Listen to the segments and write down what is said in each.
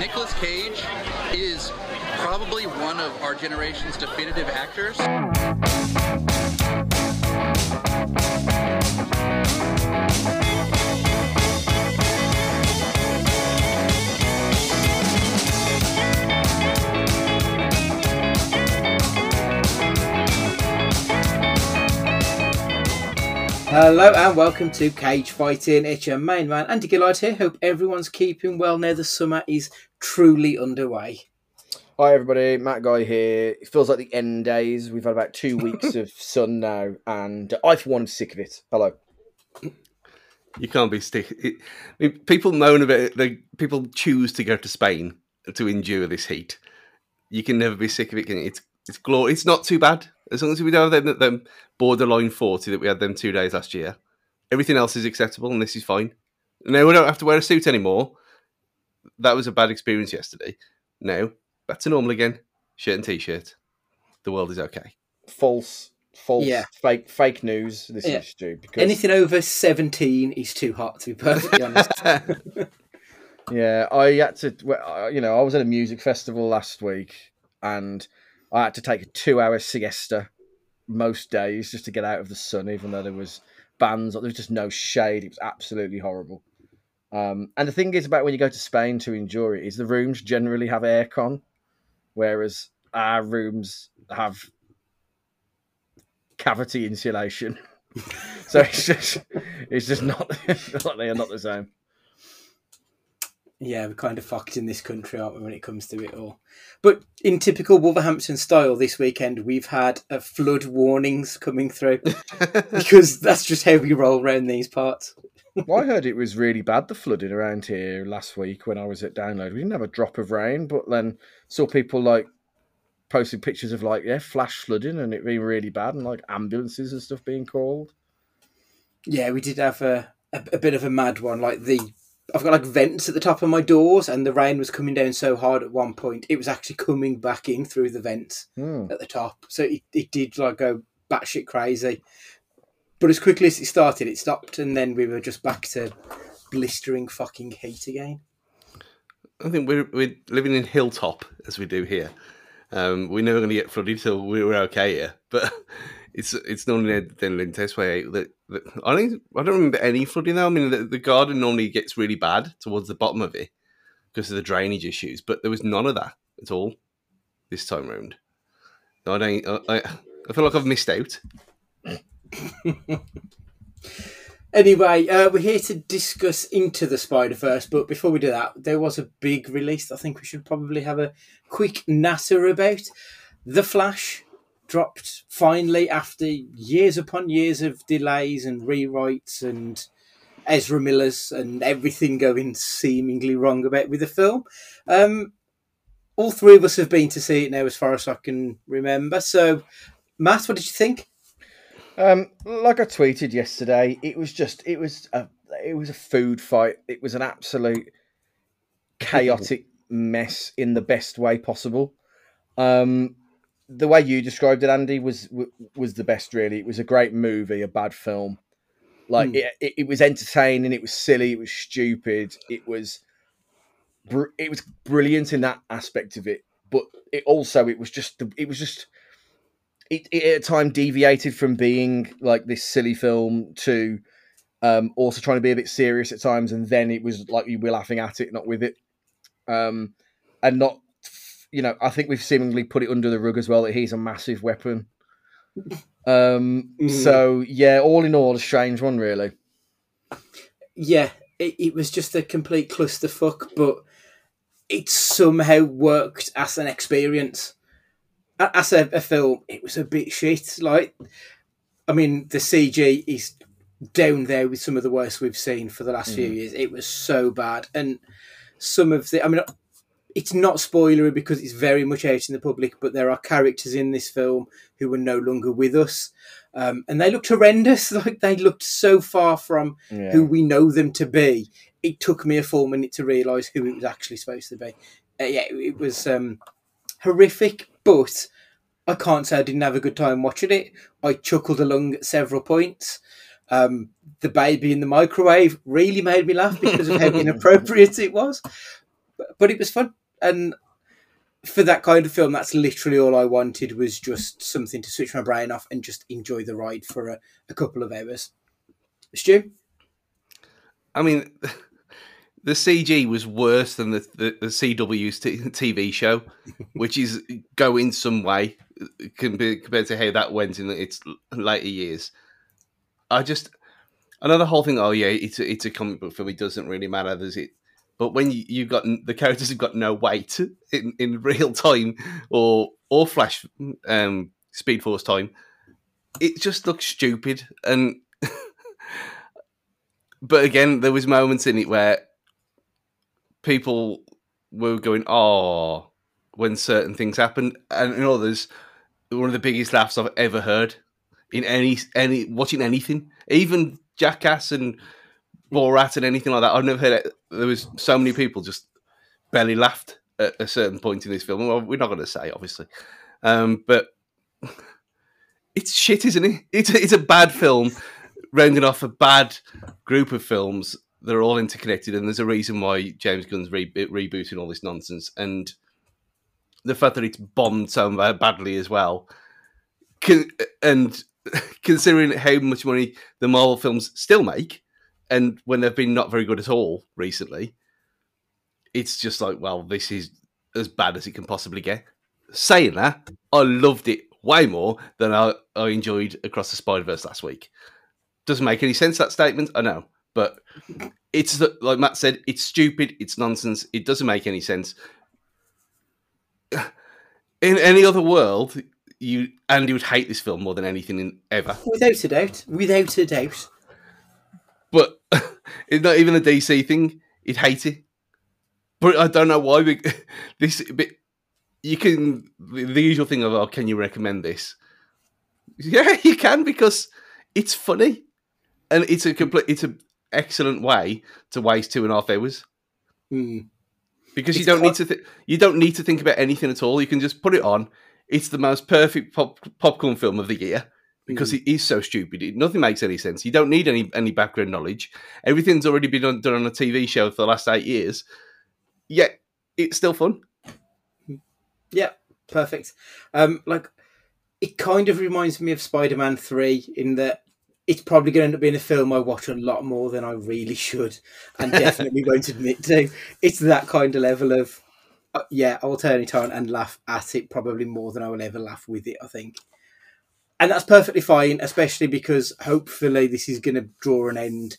Nicolas Cage is probably one of our generation's definitive actors. Hello and welcome to Cage Fighting. It's your main man Andy Gillard here. Hope everyone's keeping well now the summer is truly underway. Hi everybody, Matt Guy here. It feels like the end days. We've had about two weeks of sun now, and I for one am sick of it. Hello. You can't be stick. It, people moan about it. They, people choose to go to Spain to endure this heat. You can never be sick of it. Can you? It's it's glorious. It's not too bad as long as we don't have them, them borderline forty that we had them two days last year. Everything else is acceptable, and this is fine. Now we don't have to wear a suit anymore. That was a bad experience yesterday. Now back to normal again. Shirt and t-shirt. The world is okay. False, false, Yeah. fake, fake news. This Yeah. is Stu. Because Anything over 17 is too hot, to be perfectly honest. yeah, I had to. well, uh, You know, I was at a music festival last week, and I had to take a two-hour siesta most days just to get out of the sun, even though there was bands. There was just no shade. It was absolutely horrible. Um, and the thing is about when you go to Spain to enjoy it is the rooms generally have aircon, whereas our rooms have cavity insulation. so it's just it's just not they are not the same. yeah, we're kind of fucked in this country, aren't we, when it comes to it all? But in typical Wolverhampton style, this weekend we've had uh, flood warnings coming through because that's just how we roll around these parts. Well, I heard it was really bad the flooding around here last week when I was at Download. We didn't have a drop of rain, but then saw people like posting pictures of like yeah flash flooding and it being really bad and like ambulances and stuff being called. Yeah, we did have a, a, a bit of a mad one. Like the, I've got like vents at the top of my doors, and the rain was coming down so hard at one point, it was actually coming back in through the vents Hmm. at the top. So it, it did like go batshit crazy. But as quickly as it started, it stopped, and then we were just back to blistering fucking heat again. I think we're we're living in hilltop as we do here. Um, we're never going to get flooded, so we're okay here. But it's it's normally the Lintes way that, that I don't I don't remember any flooding though. I mean, the, the garden normally gets really bad towards the bottom of it because of the drainage issues, but there was none of that at all this time round. I don't. I, I, I feel like I've missed out. Anyway, uh, we're here to discuss Into the Spider Verse, but before we do that, there was a big release. I think we should probably have a quick natter about. The Flash dropped finally after years upon years of delays and rewrites and Ezra Miller's and everything going seemingly wrong about with the film. Um, all three of us have been to see it now, as far as I can remember. So, Matt, what did you think? Um, like I tweeted yesterday, it was just it was a it was a food fight. It was an absolute chaotic mess in the best way possible. Um, the way you described it, Andy, was was the best. Really, it was a great movie, a bad film. Like Hmm. it, it, it was entertaining. It was silly. It was stupid. It was br- it was brilliant in that aspect of it. But it also it was just the, it was just it, it at a time deviated from being like this silly film to um, also trying to be a bit serious at times, and then it was like you were laughing at it, not with it, um, and not. You know, I think we've seemingly put it under the rug as well that he's a massive weapon. Um, Mm. So yeah, all in all, a strange one, really. yeah, it, it was just a complete clusterfuck, but it somehow worked as an experience. As a, a film, it was a bit shit. Like, I mean, the CG is down there with some of the worst we've seen for the last few years. It was so bad, and some of the, I mean, it's not spoilery because it's very much out in the public, but there are characters in this film who are no longer with us. Um, and they looked horrendous. Like they looked so far from Yeah. who we know them to be. It took me a full minute to realise who it was actually supposed to be. Uh, yeah, it, it was um, horrific, but I can't say I didn't have a good time watching it. I chuckled along at several points. Um, the baby in the microwave really made me laugh because of how inappropriate it was. but, but it was fun. And for that kind of film, that's literally all I wanted was just something to switch my brain off and just enjoy the ride for a, a couple of hours. Stu? I mean, the CG was worse than the, the, the CW's t- TV show, which is going some way compared, to how that went in its later years. I just, another whole thing. Oh yeah, it's a, it's a comic book film. It doesn't really matter, does it? But when you, you've got the characters have got no weight in, in real time or or Flash um, Speed Force time, it just looks stupid. And but again, there was moments in it where people were going, "Oh," when certain things happened, and in others, one of the biggest laughs I've ever heard in any any watching anything, even Jackass and Borat and anything like that. I've never heard it. There was so many people just barely laughed at a certain point in this film. Well, we're not going to say, obviously, um, but it's shit, isn't it? It's it's a bad film, rounding off a bad group of films. They're all interconnected, and there's a reason why James Gunn's re- rebooting all this nonsense. And the fact that it's bombed so badly as well, can, and considering how much money the Marvel films still make, and when they've been not very good at all recently, it's just like, well, this is as bad as it can possibly get. Saying that, I loved it way more than I, I enjoyed Across the Spider Verse last week. Doesn't make any sense that statement, I know, but it's like Matt said, it's stupid, it's nonsense, it doesn't make any sense. In any other world, you Andy would hate this film more than anything in, ever. Without a doubt. Without a doubt. But it's not even a DC thing. He'd hate it. But I don't know why. We, this, bit. you can the usual thing of, oh, can you recommend this? Yeah, you can because it's funny, and it's a complete, it's an excellent way to waste two and a half hours. Mm. Because you don't need to, th- you don't need to think about anything at all. You can just put it on. It's the most perfect pop- popcorn film of the year because it is so stupid. It, nothing makes any sense. You don't need any any background knowledge. Everything's already been done, done on a TV show for the last eight years. Yet it's still fun. Yeah, perfect. Um, like it kind of reminds me of Spider-Man Three in that it's probably going to end up being a film I watch a lot more than I really should, and definitely won't admit to. It's that kind of level of uh, yeah, I will turn it on and laugh at it probably more than I will ever laugh with it. I think. And that's perfectly fine, especially because hopefully this is going to draw an end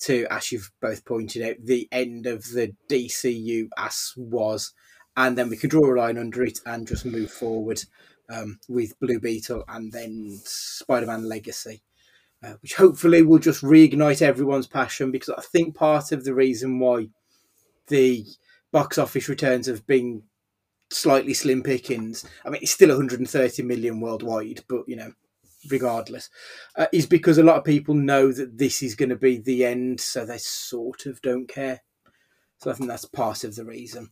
to, as you've both pointed out, the end of the DCU as was and then we can draw a line under it and just move forward um, with Blue Beetle and then Superman Legacy, uh, which hopefully will just reignite everyone's passion because I think part of the reason why the box office returns have been slightly slim pickings. I mean, it's still 130 million worldwide, but you know, regardless, uh, is because a lot of people know that this is going to be the end, so they sort of don't care. So I think that's part of the reason.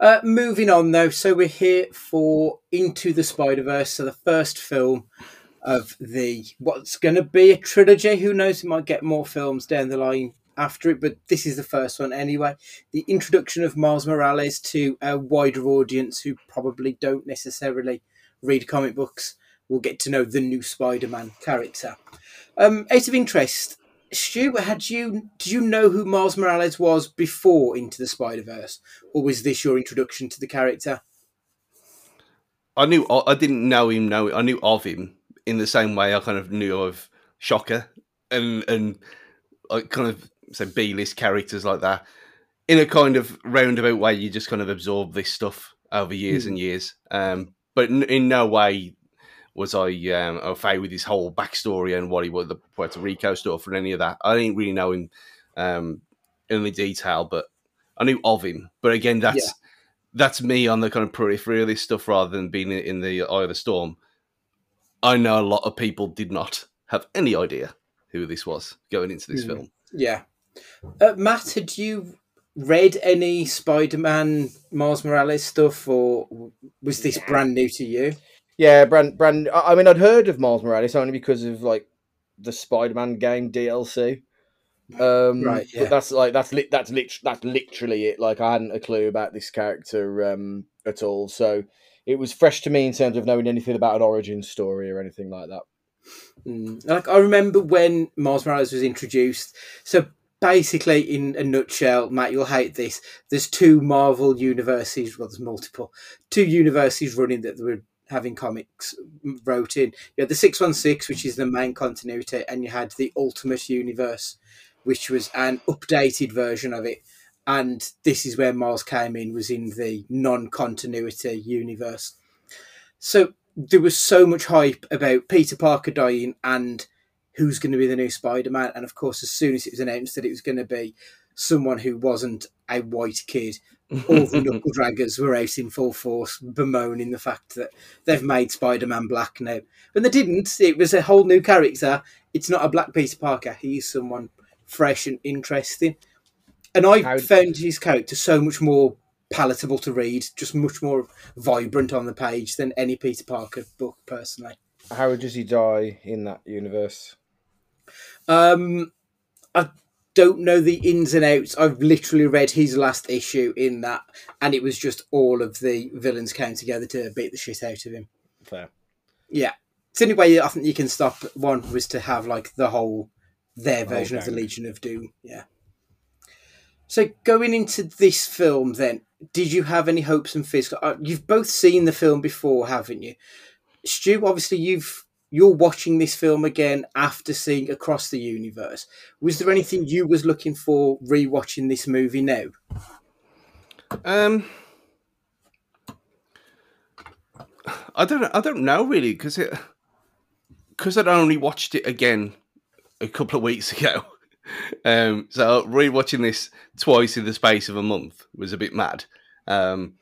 Uh, moving on though, so we're here for Into the Spider Verse, so the first film of the what's going to be a trilogy. Who knows? We might get more films down the line after it, but this is the first one anyway. The introduction of Miles Morales to a wider audience who probably don't necessarily read comic books will get to know the new Spider-Man character. Um, out of interest, Stu, had you did you know who Miles Morales was before Into the Spider Verse, or was this your introduction to the character? I knew I didn't know him. Know I knew of him in the same way I kind of knew of Shocker and and like kind of say B list characters like that. In a kind of roundabout way, you just kind of absorb this stuff over years and years. Um, but in, in no way was I um, au fait with his whole backstory and what he was the Puerto Rico stuff and any of that. I didn't really know him um, in the detail, but I knew of him. But again, that's Yeah. that's me on the kind of periphery of this stuff rather than being in- in the eye of the storm. I know a lot of people did not have any idea who this was going into this Hmm. film. Yeah, uh, Matt, had you read any Spider-Man Miles Morales stuff, or was this brand new to you? Yeah, brand brand. I I mean, I'd heard of Miles Morales only because of like the Spider-Man game DLC. Um, Right, yeah. But that's like that's li- that's lit- that's literally it. Like I hadn't a clue about this character um, at all, so it was fresh to me in terms of knowing anything about an origin story or anything like that. Mm. Like I remember when Miles Morales was introduced. So basically, in a nutshell, Matt, you'll hate this. There's two Marvel universes. Well, there's multiple. Two universes running that were having comics wrote in. You had the six one six, which is the main continuity, and you had the Ultimate Universe, which was an updated version of it. And this is where Miles came in, was in the non-continuity universe. So there was so much hype about Peter Parker dying and who's going to be the new Spider Man. And of course, as soon as it was announced that it was going to be someone who wasn't a white kid, all the knuckle draggers were out in full force, bemoaning the fact that they've made Spider Man black now. When they didn't, it was a whole new character. It's not a black Peter Parker, he's someone fresh and interesting. And I How- found his character so much more palatable to read, just much more vibrant on the page than any Peter Parker book, personally. How does he die in that universe? Um, I don't know the ins and outs. I've literally read his last issue in that, and it was just all of the villains came together to beat the shit out of him. Fair. Yeah, it's the only way I think you can stop one was to have like the whole their version of the. Legion of Doom. Yeah. So going into this film, then, did you have any hopes and fears? Uh, You've both seen the film before, haven't you? Stu, obviously, you've you're watching this film again after seeing Across the Universe. Was there anything you was looking for rewatching this movie now? Um, I don't. I don't know really because it because I'd only watched it again a couple of weeks ago. Um, so rewatching this twice in the space of a month was a bit mad. Um,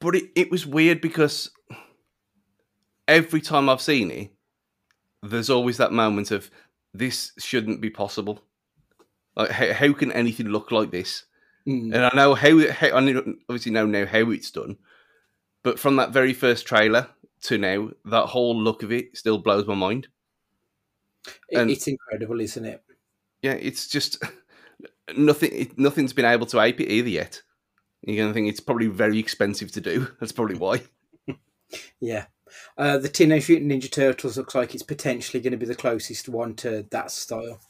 but it, it was weird because every time I've seen it, there's always that moment of this shouldn't be possible. Like, how, how can anything look like this? Mm. And I know how, how I obviously know now how it's done, but from that very first trailer to now, that whole look of it still blows my mind. It- And- it's incredible, isn't it? Yeah, it's just nothing. It, nothing's been able to ape it either yet. You're gonna think it's probably very expensive to do. That's probably why. Yeah. Uh, the Teenage Mutant Ninja Turtles looks like it's potentially going to be the closest one to that style.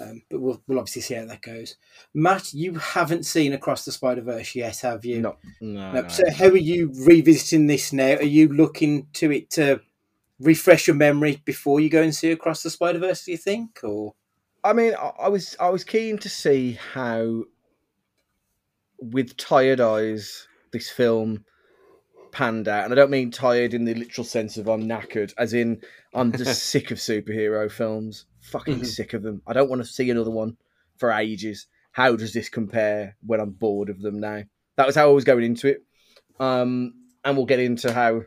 Um, but we'll, we'll obviously see how that goes. Matt, you haven't seen Across the Spider Verse yet, have you? No, no. No, no. So, how are you revisiting this now? Are you looking to it to refresh your memory before you go and see Across the Spider Verse? Do you think, or I mean, I, was I was keen to see how, with tired eyes, this film panned out, and I don't mean tired in the literal sense of I'm knackered, as in I'm just sick of superhero films. Fucking Mhm. sick of them. I don't want to see another one for ages. How does this compare when I'm bored of them now? That was how I was going into it. Um, and we'll get into how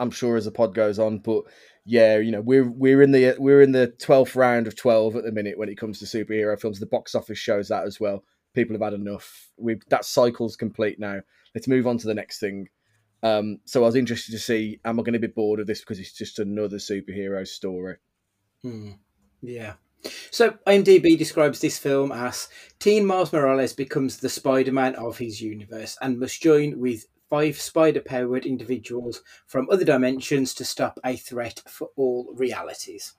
I'm sure as the pod goes on, but yeah, you know, we're we're in the we're in the twelfth round of twelve at the minute when it comes to superhero films. The box office shows that as well. People have had enough. We that cycle's complete now. Let's move on to the next thing. Um, so I was interested to see, am I going to be bored of this because it's just another superhero story? Hmm. Yeah. So IMDb describes this film as Teen Miles Morales becomes the Spider-Man of his universe and must join with five spider-powered individuals from other dimensions to stop a threat for all realities.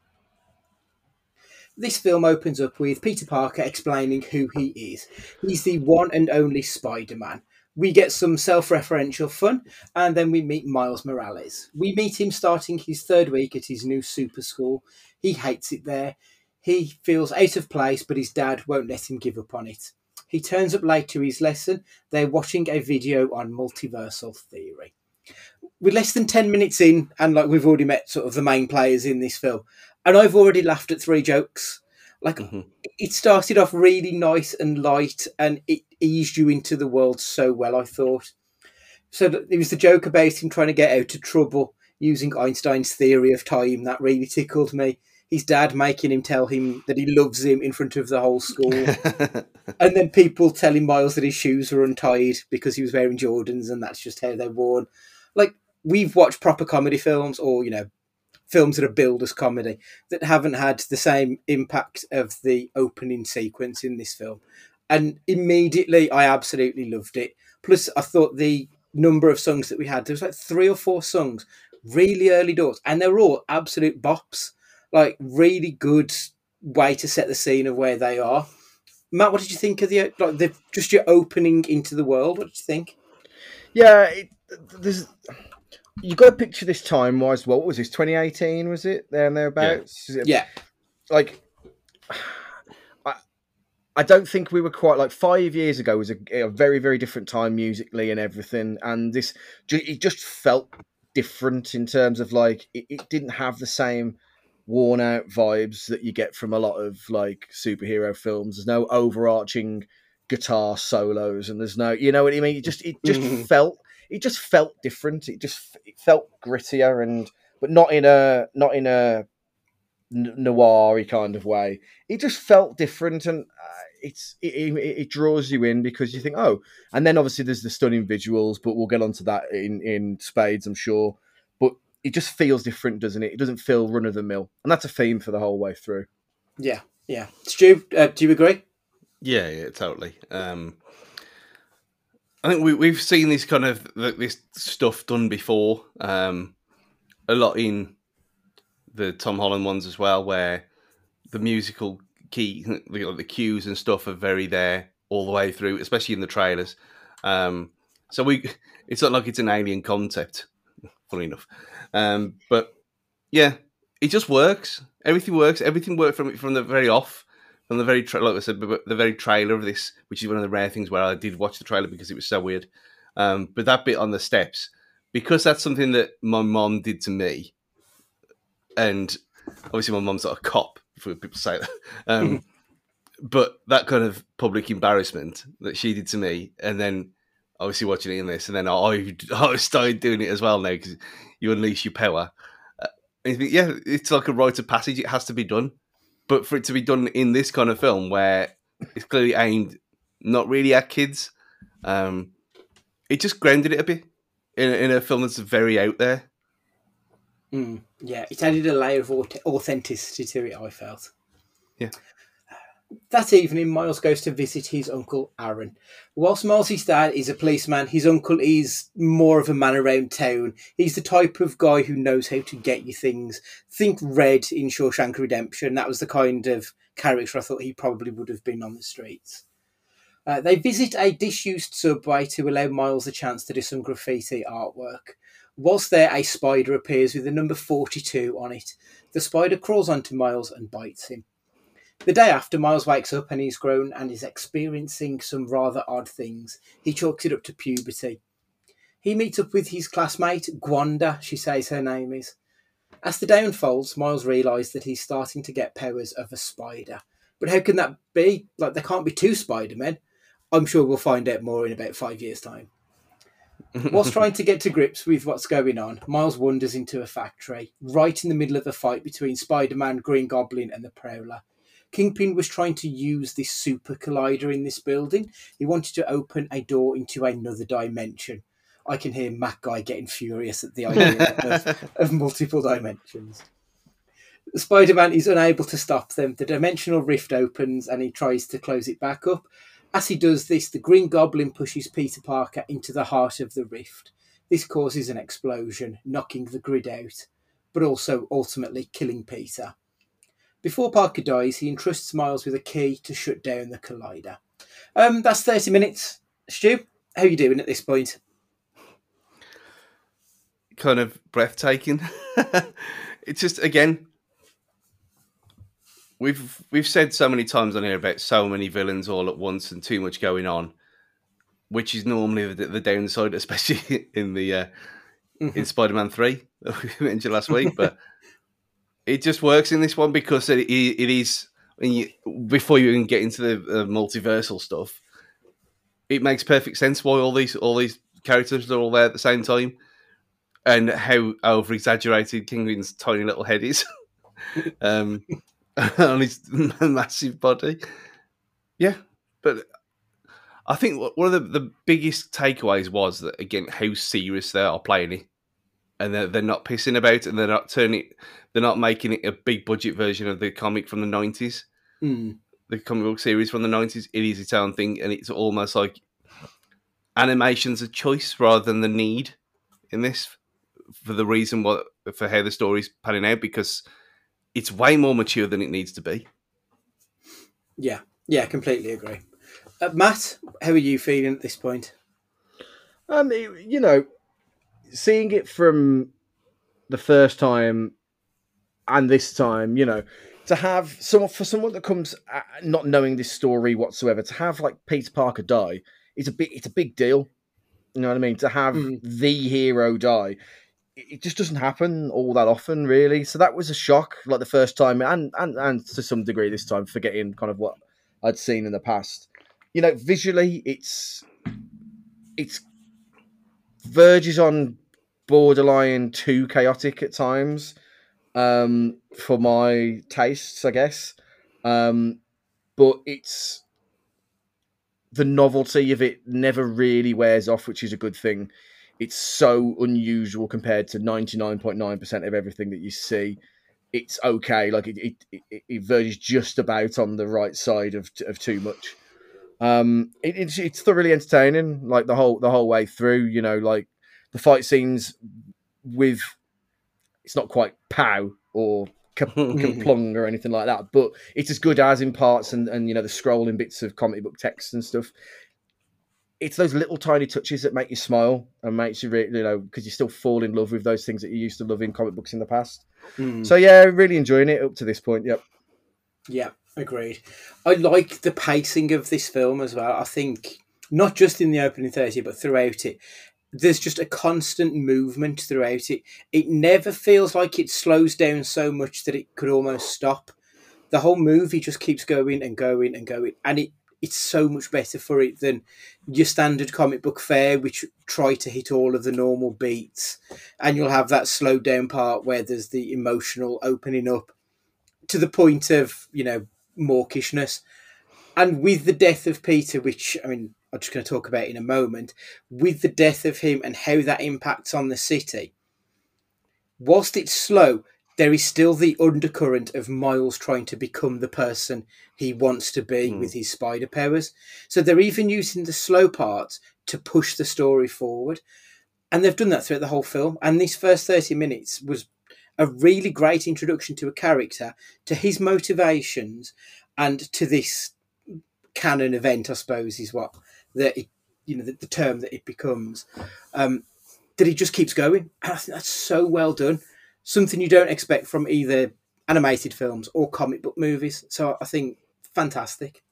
This film opens up with Peter Parker explaining who he is. He's the one and only Spider-Man. We get some self-referential fun, and then we meet Miles Morales. We meet him starting his third week at his new super school. He hates it there. He feels out of place, but his dad won't let him give up on it. He turns up late to his lesson. They're watching a video on multiversal theory. We're less than 10 minutes in, and like we've already met sort of the main players in this film, and I've already laughed at three jokes. Like, Mhm. it started off really nice and light, and it eased you into the world so well, I thought. So there was the joke about him trying to get out of trouble using Einstein's theory of time that really tickled me. His dad making him tell him that he loves him in front of the whole school, and then people telling Miles that his shoes were untied because he was wearing Jordans, and that's just how they're worn. Like we've watched proper comedy films, or you know, films that are billed as comedy that haven't had the same impact of the opening sequence in this film. And immediately, I absolutely loved it. Plus, I thought the number of songs that we had, there was like three or four songs really early doors, and they were all absolute bops. Like, really good way to set the scene of where they are. Matt, what did you think of the like the just your opening into the world? What did you think? Yeah, it, there's you got to picture this time wise. What was this? 2018 was it? There and thereabouts. It- Yeah, like I, I don't think we were quite like five years ago was a, a very very different time musically and everything and this it just felt different in terms of like it, it didn't have the same worn out vibes that you get from a lot of like superhero films there's no overarching guitar solos and there's no you know what i mean it just it just felt it just felt different it just it felt grittier and but not in a not in a noir kind of way. It just felt different, and uh, it's it, it, it draws you in because you think, oh, and then obviously there's the stunning visuals, but we'll get onto that in in spades, I'm sure. But it just feels different, doesn't it? It doesn't feel run of the mill, and that's a theme for the whole way through. yeah, yeah. Stu, uh, do you agree? Yeah, yeah, totally. Um, I think we we've seen this kind of this stuff done before. Um, a lot in the Tom Holland ones as well, where the musical key, the, the cues and stuff are very there all the way through, especially in the trailers. Um, so we, it's not like it's an alien concept, funny enough. Um, but yeah, it just works. Everything works. Everything worked from from the very off from the very tra- like I said, the the very trailer of this, which is one of the rare things where I did watch the trailer because it was so weird. Um, but that bit on the steps, because that's something that my mom did to me, and obviously my mom's not a cop. For people say that, um, but that kind of public embarrassment that she did to me, and then obviously watching it in this, and then I I started doing it as well now because you unleash your power. Uh, think, yeah, it's like a rite of passage; it has to be done but for it to be done in this kind of film where it's clearly aimed not really at kids, um, it just grounded it a bit in, in a film that's very out there. Mm, yeah, it added a layer of authenticity to it. I felt. Yeah. That evening, Miles goes to visit his uncle Aaron. Whilst Miles' dad is a policeman, his uncle is more of a man around town. He's the type of guy who knows how to get you things. Think Red in Shawshank Redemption. That was the kind of character I thought he probably would have been on the streets. Uh, they visit a disused subway to allow Miles a chance to do some graffiti artwork. Whilst there, a spider appears with the number 42 on it. The spider crawls onto Miles and bites him. The day after, Miles wakes up and he's grown and is experiencing some rather odd things. He chalks it up to puberty. He meets up with his classmate, Gwanda, she says her name is. As the day unfolds, Miles realises that he's starting to get powers of a spider. But how can that be? Like, there can't be two Spider Men. I'm sure we'll find out more in about five years' time. Whilst trying to get to grips with what's going on, Miles wanders into a factory, right in the middle of a fight between Spider Man, Green Goblin, and the Prowler. Kingpin was trying to use this super collider in this building. He wanted to open a door into another dimension. I can hear Matt Guy getting furious at the idea of, of multiple dimensions. Spider Man is unable to stop them. The dimensional rift opens and he tries to close it back up. As he does this, the Green Goblin pushes Peter Parker into the heart of the rift. This causes an explosion, knocking the grid out, but also ultimately killing Peter. Before Parker dies, he entrusts Miles with a key to shut down the collider. Um, that's 30 minutes. Stu, how are you doing at this point? Kind of breathtaking. it's just again, we've we've said so many times on here about so many villains all at once and too much going on, which is normally the, the downside, especially in the uh, in Spider-Man Three that we mentioned last week. But it just works in this one because it, it is you before you even get into the uh, multiversal stuff, it makes perfect sense why all these all these characters are all there at the same time, and how over exaggerated Kingpin's tiny little head is. um, on his massive body. Yeah, but I think one of the, the biggest takeaways was that again how serious they are playing it, and they're, they're not pissing about, and they're not turning, they're not making it a big budget version of the comic from the nineties, Mm. the comic book series from the nineties. It is its own thing, and it's almost like animation's a choice rather than the need in this for the reason what for how the story's panning out because it's way more mature than it needs to be. Yeah, yeah, completely agree. Uh, Matt, how are you feeling at this point? Um, you know, seeing it from the first time and this time, you know, to have someone for someone that comes uh, not knowing this story whatsoever, to have like Peter Parker die, it's a big, it's a big deal. You know what I mean? To have Mhm. the hero die, it it just doesn't happen all that often, really. So that was a shock, like the first time, and and and to some degree this time, forgetting kind of what I'd seen in the past. You know, visually, it's it's verges on borderline too chaotic at times um, for my tastes, I guess. Um, but it's the novelty of it never really wears off, which is a good thing. It's so unusual compared to ninety nine point nine percent of everything that you see. It's okay, like it, it, it, it verges just about on the right side of of too much. Um, it, it's it's thoroughly entertaining, like the whole the whole way through. You know, like the fight scenes with it's not quite pow or kaplung or anything like that, but it's as good as in parts and and you know the scrolling bits of comic book text and stuff. It's those little tiny touches that make you smile and makes you really, you know, because you still fall in love with those things that you used to love in comic books in the past. Mm. So yeah, really enjoying it up to this point. Yep. Yeah, agreed. I like the pacing of this film as well. I think not just in the opening 30, but throughout it, there's just a constant movement throughout it. It never feels like it slows down so much that it could almost stop. The whole movie just keeps going and going and going, and it it's so much better for it than your standard comic book fare, which try to hit all of the normal beats, and you'll have that slowed down part where there's the emotional opening up to the point of you know mawkishness and with the death of peter which i mean i'm just going to talk about in a moment with the death of him and how that impacts on the city whilst it's slow there is still the undercurrent of miles trying to become the person he wants to be Hmm. with his spider powers so they're even using the slow parts to push the story forward and they've done that throughout the whole film and this first 30 minutes was a really great introduction to a character, to his motivations, and to this canon event. I suppose is what that it, you know the, the term that it becomes. Um, that he just keeps going, and I think that's so well done. Something you don't expect from either animated films or comic book movies. So I think fantastic.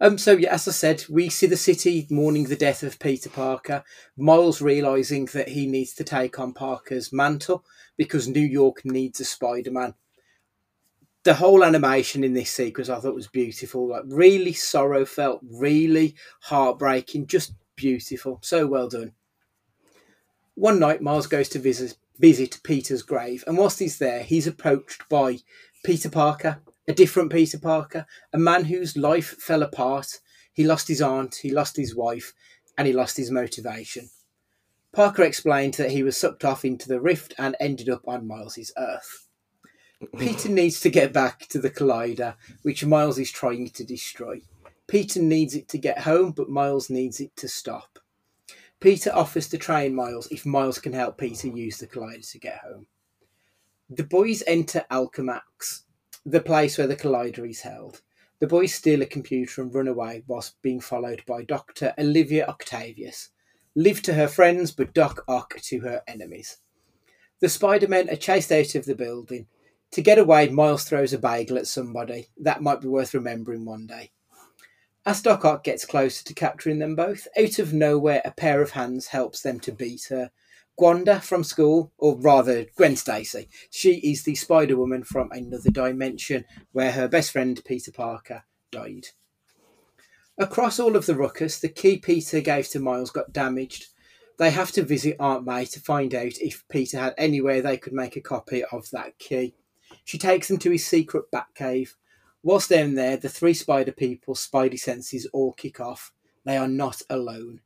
Um, so yeah, as I said, we see the city mourning the death of Peter Parker. Miles realizing that he needs to take on Parker's mantle because New York needs a Spider-Man. The whole animation in this sequence I thought was beautiful, like really sorrow felt, really heartbreaking, just beautiful, so well done. One night, Miles goes to visit visit Peter's grave, and whilst he's there, he's approached by Peter Parker, a different Peter Parker, a man whose life fell apart. He lost his aunt, he lost his wife, and he lost his motivation. Parker explained that he was sucked off into the rift and ended up on Miles's Earth. Peter needs to get back to the Collider, which Miles is trying to destroy. Peter needs it to get home, but Miles needs it to stop. Peter offers to train Miles if Miles can help Peter use the Collider to get home. The boys enter Alchemax, the place where the Collider is held. The boys steal a computer and run away whilst being followed by Dr. Olivia Octavius. Liv to her friends, but Doc Ock to her enemies. The Spider-Men are chased out of the building. To get away, Miles throws a bagel at somebody. That might be worth remembering one day. As Doc Ock gets closer to capturing them both, out of nowhere a pair of hands helps them to beat her. Gwanda from school, or rather Gwen Stacy, she is the Spider Woman from another dimension where her best friend Peter Parker died. Across all of the ruckus, the key Peter gave to Miles got damaged. They have to visit Aunt May to find out if Peter had anywhere they could make a copy of that key. She takes them to his secret bat cave. Whilst down there, the three spider people's spidey senses all kick off. They are not alone.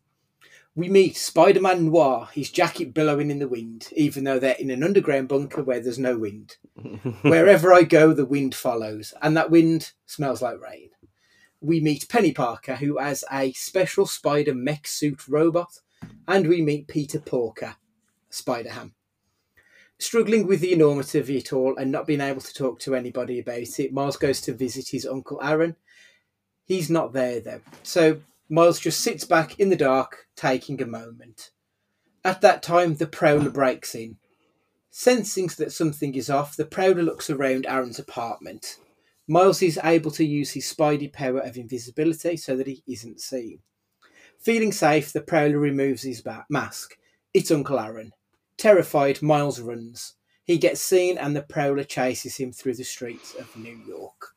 We meet Spider Man Noir, his jacket billowing in the wind, even though they're in an underground bunker where there's no wind. Wherever I go, the wind follows, and that wind smells like rain. We meet Penny Parker, who has a special spider mech suit robot, and we meet Peter Porker, Spider Ham. Struggling with the enormity of it all and not being able to talk to anybody about it, Miles goes to visit his uncle Aaron. He's not there though, so Miles just sits back in the dark, taking a moment. At that time, the Prowler breaks in. Sensing that something is off, the Prowler looks around Aaron's apartment. Miles is able to use his spidey power of invisibility so that he isn't seen. Feeling safe, the Prowler removes his mask. It's Uncle Aaron. Terrified, Miles runs. He gets seen and the Prowler chases him through the streets of New York.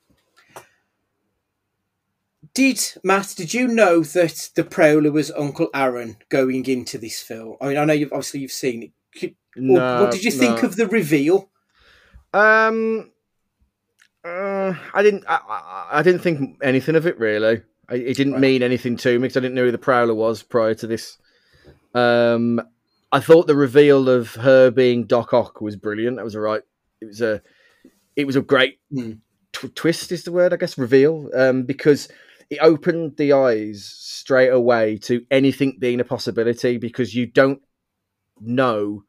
Did Matt? Did you know that the Prowler was Uncle Aaron going into this film? I mean, I know you've obviously you've seen it. Could- No, what did you think of the reveal? Um, uh, I didn't. I, I, I didn't think anything of it really. I, it didn't Right. mean anything to me because I didn't know who the Prowler was prior to this. Um, I thought the reveal of her being Doc Ock was brilliant. That was all right. It was a, it was a great tw- twist is the word I guess reveal. Um, because it opened the eyes straight away to anything being a possibility because you don't know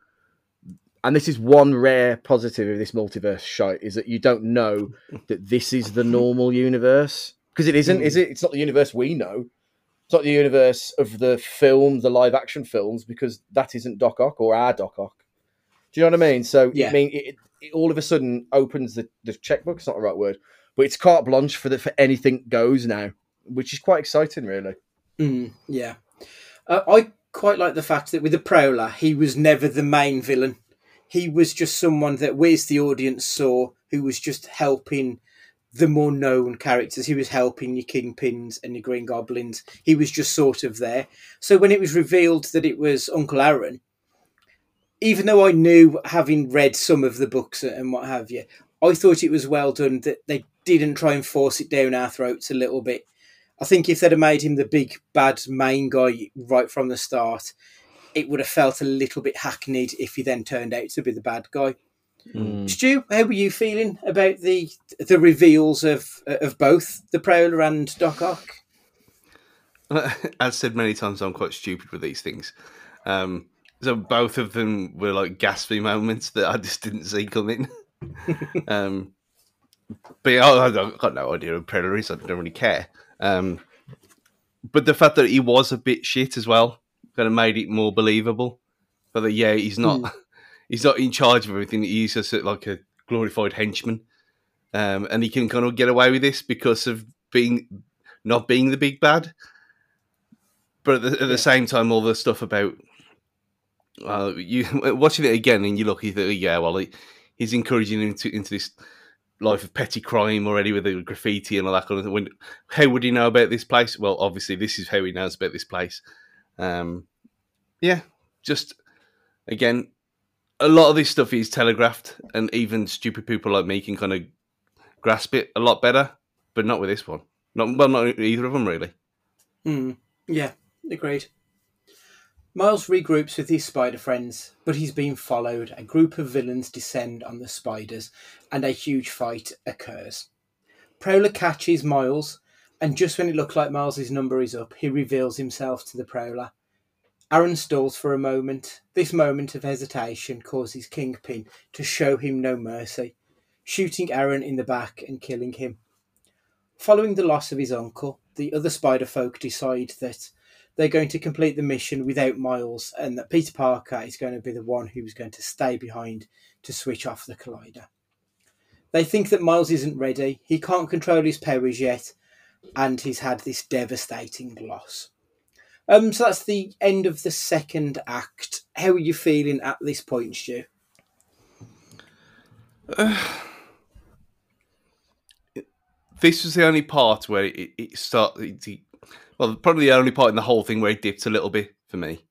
and this is one rare positive of this multiverse shite is that you don't know that this is the normal universe because it isn't is it it's not the universe we know it's not the universe of the film the live action films because that isn't doc ock or our doc ock. Do you know what i mean? So Yeah. i mean it, it all of a sudden opens the, the checkbook. It's not the right word but it's carte blanche for the for anything goes now which is quite exciting really. Mm, yeah, uh, I quite like the fact that with the Prowler, he was never the main villain. He was just someone that we as the audience saw who was just helping the more known characters. He was helping your Kingpins and your Green Goblins. He was just sort of there. So when it was revealed that it was Uncle Aaron, even though I knew, having read some of the books and what have you, I thought it was well done that they didn't try and force it down our throats a little bit. I think if they'd have made him the big bad main guy right from the start, it would have felt a little bit hackneyed if he then turned out to be the bad guy. Stu, how were you feeling about the the reveals of of both the Prowler and Doc Ock? As said many times, I'm quite stupid with these things. Um, so both of them were like gaspy moments that I just didn't see coming. um, but yeah, I, I've got no idea who Predator is. I don't really care. Um, but the fact that he was a bit shit as well kind of made it more believable. But that yeah, he's not he's not in charge of everything. He's just like a glorified henchman, um, and he can kind of get away with this because of being not being the big bad. But at the, at the same time, all the stuff about uh, you watching it again, and you look, you think, yeah, well, he, he's encouraging him to, into this life of petty crime already with the graffiti and all that kind of thing. When, how would he know about this place? Well, obviously, this is how he knows about this place. Um, yeah, just again, a lot of this stuff is telegraphed, and even stupid people like me can kind of grasp it a lot better, but not with this one. Not well, not either of them really. Mm, yeah, agreed. Miles regroups with his spider friends, but he's being followed. A group of villains descend on the spiders, and a huge fight occurs. Prowler catches Miles, and just when it looks like Miles's number is up, he reveals himself to the Prowler. Aaron stalls for a moment. This moment of hesitation causes Kingpin to show him no mercy, shooting Aaron in the back and killing him. Following the loss of his uncle, the other spider folk decide that they're going to complete the mission without Miles and that Peter Parker is going to be the one who's going to stay behind to switch off the collider. They think that Miles isn't ready, he can't control his powers yet, and he's had this devastating loss. Um, so that's the end of the second act. How are you feeling at this point, Stu? this was the only part where it, it started. It, well, probably the only part in the whole thing where it dipped a little bit for me.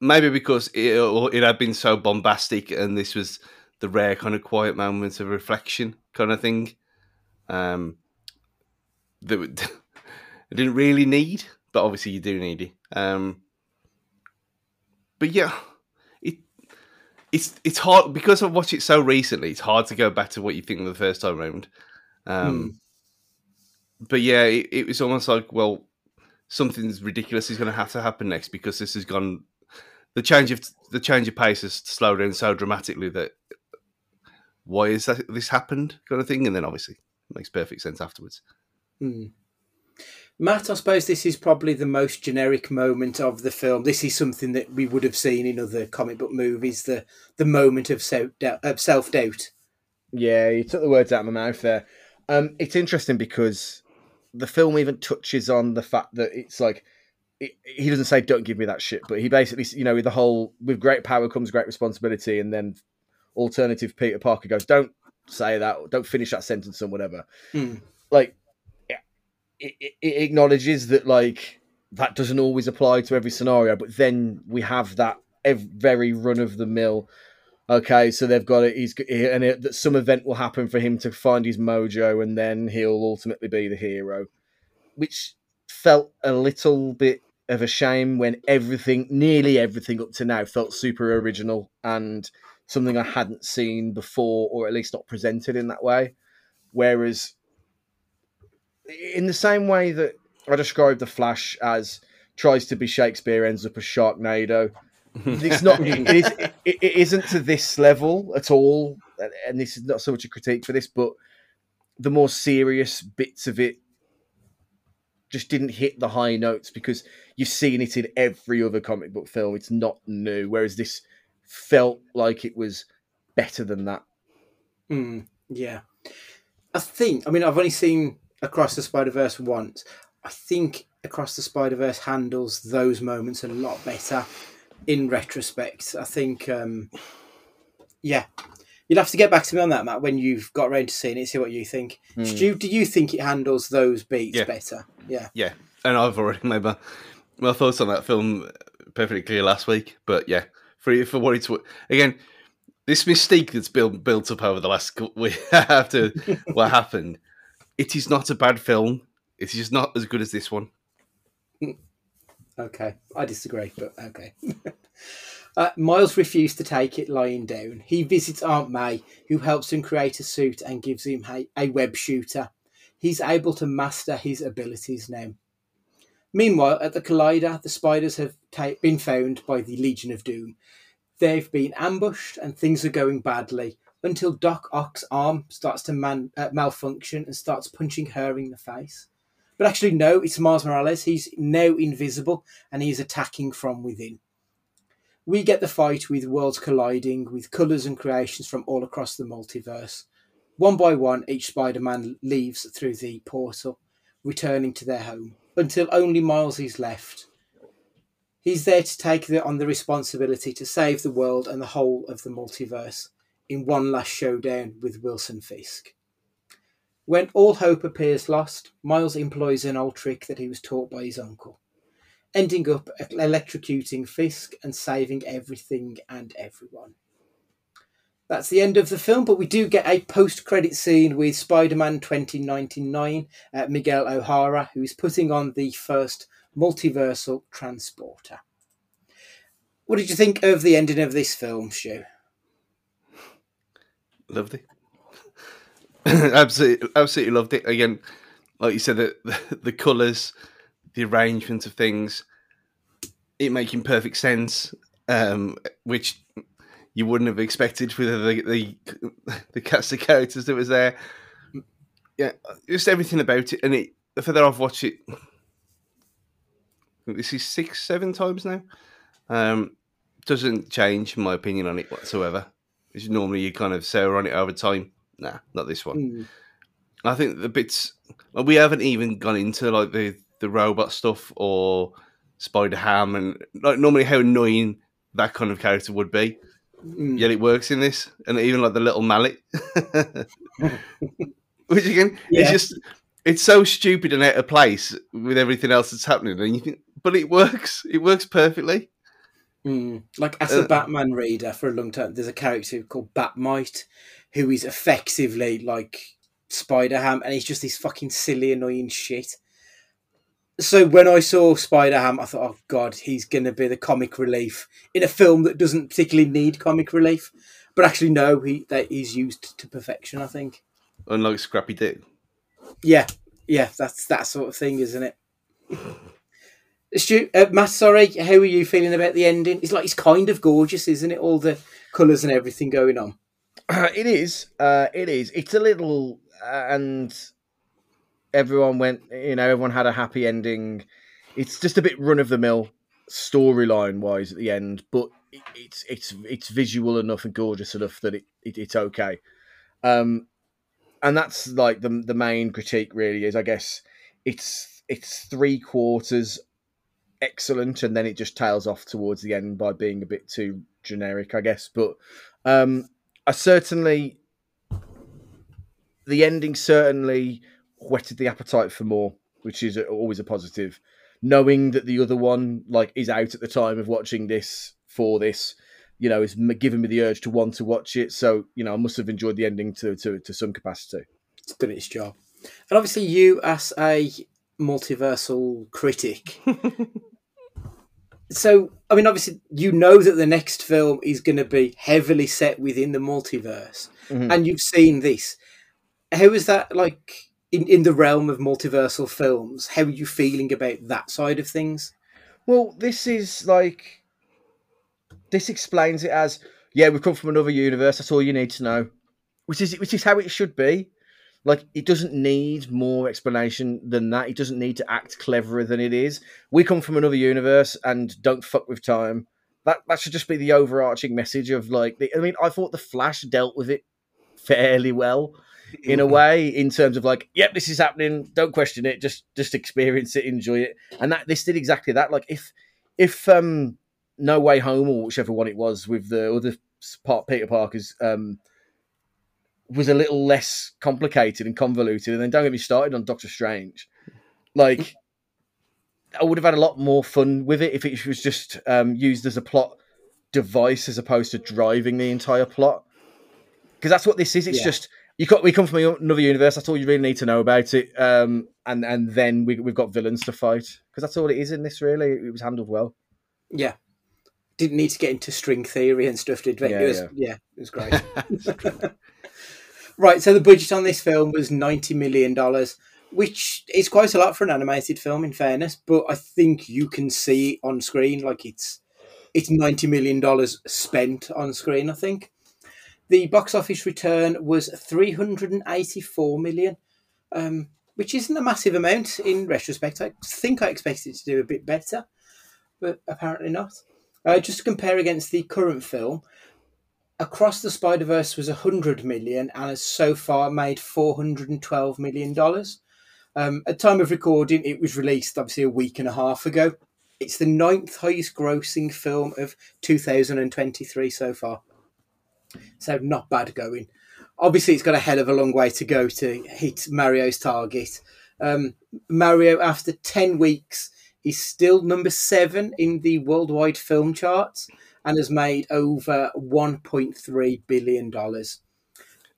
Maybe because it, it had been so bombastic, and this was the rare kind of quiet moments of reflection, kind of thing. Um, that it didn't really need, but obviously you do need it. Um, but yeah, it it's it's hard because I've watched it so recently. It's hard to go back to what you think of the first time around. Um, But yeah, it, it was almost like well, something's ridiculous is going to have to happen next because this has gone. The change of the change of pace has slowed down so dramatically that why is that this happened kind of thing, and then obviously it makes perfect sense afterwards. Hmm. Matt, I suppose this is probably the most generic moment of the film. This is something that we would have seen in other comic book movies. The the moment of self of self doubt. Yeah, you took the words out of my mouth there. Um, it's interesting because the film even touches on the fact that it's like it, he doesn't say "don't give me that shit," but he basically, you know, with the whole with great power comes great responsibility, and then alternative Peter Parker goes, "Don't say that, don't finish that sentence or whatever." Hmm. Like, it, it, acknowledges that like that doesn't always apply to every scenario, but then we have that very run of the mill. Okay, so they've got it. He's and it, that some event will happen for him to find his mojo, and then he'll ultimately be the hero, which felt a little bit of a shame when everything, nearly everything up to now, felt super original and something I hadn't seen before, or at least not presented in that way. Whereas, in the same way that I described the Flash as tries to be Shakespeare, ends up as Sharknado. It's not. it, is, it, it isn't to this level at all, and this is not so much a critique for this, but the more serious bits of it just didn't hit the high notes because you've seen it in every other comic book film. It's not new, whereas this felt like it was better than that. Hmm. yeah, I think. I mean, I've only seen Across the Spider Verse once. I think Across the Spider Verse handles those moments a lot better in retrospect. I think. Um, yeah, you'll have to get back to me on that, Matt, when you've got around to seeing it. See what you think. Hmm. Stu, do you think it handles those beats Yeah. better? Yeah. Yeah, and I've already made my, my thoughts on that film perfectly clear last week. But yeah, for for what it's wo- again, this mystique that's built built up over the last week after what happened, it is not a bad film. It is not as good as this one. Okay, I disagree, but okay. uh, Miles refused to take it lying down. He visits Aunt May, who helps him create a suit and gives him a, a web shooter. He's able to master his abilities now. Meanwhile, at the Collider, the spiders have ta- been found by the Legion of Doom. They've been ambushed and things are going badly until Doc Ock's arm starts to man- uh, malfunction and starts punching her in the face. But actually, no, it's Miles Morales. He's now invisible and he's attacking from within. We get the fight with worlds colliding, with colours and creations from all across the multiverse. One by one, each Spider Man leaves through the portal, returning to their home, until only Miles is left. He's there to take the, on the responsibility to save the world and the whole of the multiverse in one last showdown with Wilson Fisk. When all hope appears lost, Miles employs an old trick that he was taught by his uncle, ending up electrocuting Fisk and saving everything and everyone. That's the end of the film, but we do get a post credit scene with Spider Man 2099, uh, Miguel O'Hara, who is putting on the first multiversal transporter. What did you think of the ending of this film, Stu? Loved it. absolutely, absolutely loved it. Again, like you said, the the, the colours, the arrangement of things, it making perfect sense, um, which you wouldn't have expected with the the, the cast of characters that was there. Yeah, just everything about it, and it. The further I've watched it, this is six, seven times now. Um, doesn't change my opinion on it whatsoever. Normally you kind of sour on it over time. Nah, not this one. Hmm. I think the bits we haven't even gone into like the the robot stuff or Spider Ham and like normally how annoying that kind of character would be. Mm. Yet it works in this, and even like the little mallet, which again Yeah. is just it's so stupid and out of place with everything else that's happening, and you think, but it works. It works perfectly. Mm. Like as a Uh, Batman reader for a long time, there's a character called Bat-Mite, who is effectively like Spider Ham, and he's just this fucking silly, annoying shit. so when I saw Spider Ham, I thought, oh god, he's going to be the comic relief in a film that doesn't particularly need comic relief. But actually, no, he that he's used to perfection. I think. Unlike Scrappy Doo. Yeah, yeah, that's that sort of thing, isn't it? Stu, uh, Matt, sorry, how are you feeling about the ending? It's like it's kind of gorgeous, isn't it? All the colours and everything going on. it is. Uh, it is. It's a little, uh, and everyone went. You know, everyone had a happy ending. It's just a bit run of the mill storyline wise at the end, but it, it's it's it's visual enough and gorgeous enough that it, it it's okay. Um, and that's like the the main critique really is, I guess, it's it's three quarters excellent, and then it just tails off towards the end by being a bit too generic, I guess. But um, I certainly the ending certainly whetted the appetite for more, which is always a positive. Knowing that the other one like is out at the time of watching this for this, you know, is giving me the urge to want to watch it. So you know, I must have enjoyed the ending to to, to some capacity. It's done its job, and obviously you as a multiversal critic. so, I mean, obviously, you know that the next film is going to be heavily set within the multiverse, mm-hmm. and you've seen this. How is that like in, in the realm of multiversal films? How are you feeling about that side of things? Well, this is like this explains it as yeah, we've come from another universe. That's all you need to know, which is which is how it should be. Like it doesn't need more explanation than that. It doesn't need to act cleverer than it is. We come from another universe and don't fuck with time. That that should just be the overarching message of like. The, I mean, I thought the Flash dealt with it fairly well in a way in terms of like yep this is happening don't question it just just experience it enjoy it and that this did exactly that like if if um no way home or whichever one it was with the other part peter parker's um was a little less complicated and convoluted. And then don't get me started on Doctor Strange. Like, I would have had a lot more fun with it if it was just um, used as a plot device as opposed to driving the entire plot. Because that's what this is. It's yeah. just you got we come from another universe. That's all you really need to know about it. Um, and and then we, we've got villains to fight because that's all it is in this. Really, it was handled well. Yeah, didn't need to get into string theory and stuff, did? Yeah, it was, yeah. yeah, it was great. Right, so the budget on this film was ninety million dollars, which is quite a lot for an animated film, in fairness. But I think you can see on screen like it's it's ninety million dollars spent on screen. I think the box office return was three hundred and eighty-four million, um, which isn't a massive amount in retrospect. I think I expected it to do a bit better, but apparently not. Uh, just to compare against the current film, Across the Spider Verse was 100 million and has so far made 412 million dollars. Um, at time of recording, it was released obviously a week and a half ago. It's the ninth highest grossing film of 2023 so far. So not bad going. Obviously, it's got a hell of a long way to go to hit Mario's target. Um, Mario, after 10 weeks, is still number seven in the worldwide film charts and has made over 1.3 billion dollars.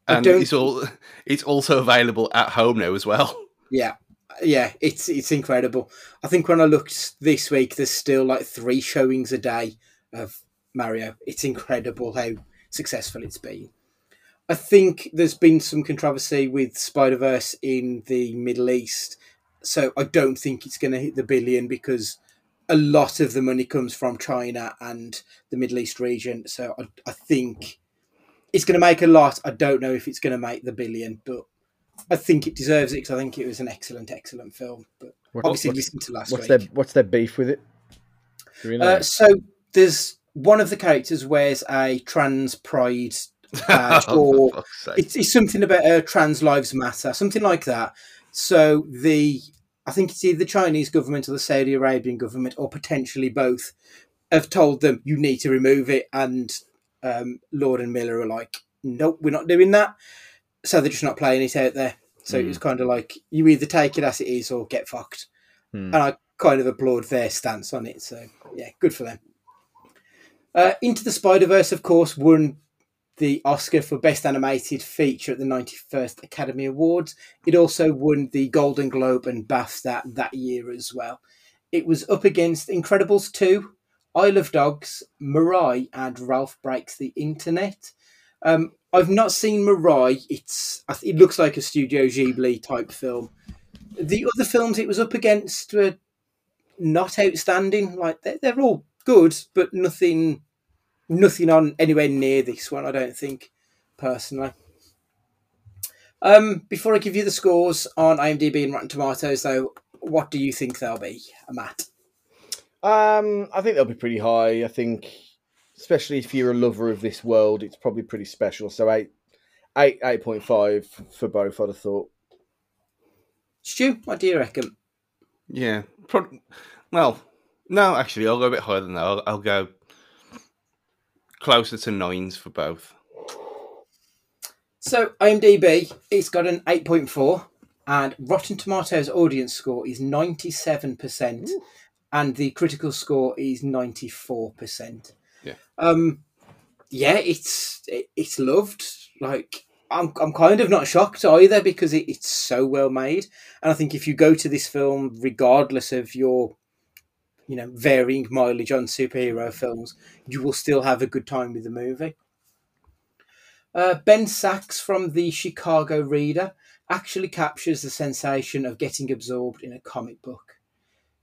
And it's all it's also available at home now as well. Yeah. Yeah, it's it's incredible. I think when I looked this week there's still like 3 showings a day of Mario. It's incredible how successful it's been. I think there's been some controversy with Spider Verse in the Middle East, so I don't think it's going to hit the billion because a lot of the money comes from China and the Middle East region. So I, I think it's going to make a lot. I don't know if it's going to make the billion, but I think it deserves it because I think it was an excellent, excellent film. But what, obviously, listen to last what's week. Their, what's their beef with it? Uh, so there's one of the characters wears a trans pride badge, or it's, it's something about uh, trans lives matter, something like that. So the I think it's either the Chinese government or the Saudi Arabian government, or potentially both, have told them you need to remove it. And um, Lord and Miller are like, nope, we're not doing that. So they're just not playing it out there. So mm. it was kind of like you either take it as it is or get fucked. Mm. And I kind of applaud their stance on it. So yeah, good for them. Uh, Into the Spider Verse, of course, won the Oscar for Best Animated Feature at the 91st Academy Awards. It also won the Golden Globe and BAFTA that year as well. It was up against Incredibles 2, Isle of Dogs, Mirai, and Ralph Breaks the Internet. Um, I've not seen Mirai. It's it looks like a Studio Ghibli type film. The other films it was up against were not outstanding. Like they're, they're all good, but nothing, nothing on anywhere near this one. I don't think, personally. Um, before I give you the scores on IMDb and Rotten Tomatoes, though, what do you think they'll be, Matt? Um, I think they'll be pretty high. I think, especially if you're a lover of this world, it's probably pretty special. So eight, eight, eight point five for both. I'd have thought. Stu, what do you reckon? Yeah. Pro- well, no, actually, I'll go a bit higher than that. I'll, I'll go closer to nines for both. So IMDb, it's got an eight point four, and Rotten Tomatoes audience score is ninety seven percent, and the critical score is ninety four percent. Yeah. Um, yeah, it's it, it's loved. Like I'm I'm kind of not shocked either because it, it's so well made, and I think if you go to this film, regardless of your you know varying mileage on superhero films, you will still have a good time with the movie. Uh, ben Sachs from the Chicago Reader actually captures the sensation of getting absorbed in a comic book.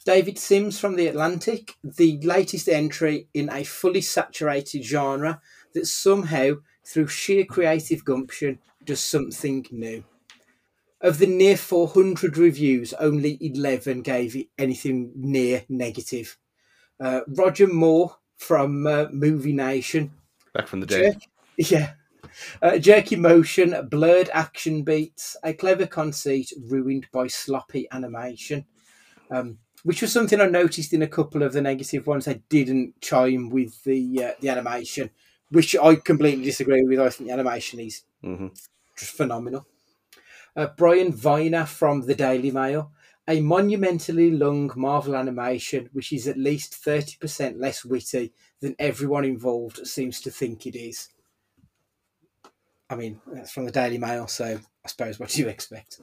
David Sims from The Atlantic, the latest entry in a fully saturated genre that somehow, through sheer creative gumption, does something new. Of the near 400 reviews, only 11 gave it anything near negative. Uh, Roger Moore from uh, Movie Nation. Back from the dead. Jerk, yeah. Uh, jerky motion, blurred action beats, a clever conceit ruined by sloppy animation. Um, which was something I noticed in a couple of the negative ones. They didn't chime with the uh, the animation, which I completely disagree with. I think the animation is hmm just phenomenal. Uh, Brian Viner from the Daily Mail, a monumentally long Marvel animation, which is at least thirty percent less witty than everyone involved seems to think it is. I mean, that's from the Daily Mail, so I suppose what do you expect?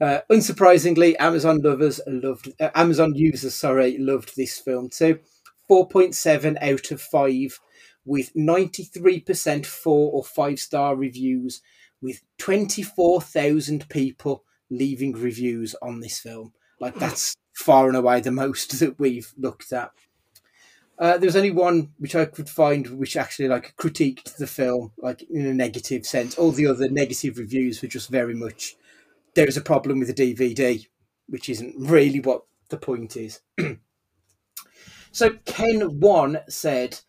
Uh, unsurprisingly, Amazon lovers loved uh, Amazon users, sorry, loved this film too. Four point seven out of five, with ninety three percent four or five star reviews, with twenty four thousand people leaving reviews on this film. Like that's far and away the most that we've looked at. Uh, there was only one which I could find which actually like critiqued the film like in a negative sense. All the other negative reviews were just very much there is a problem with the DVD, which isn't really what the point is. so Ken One said,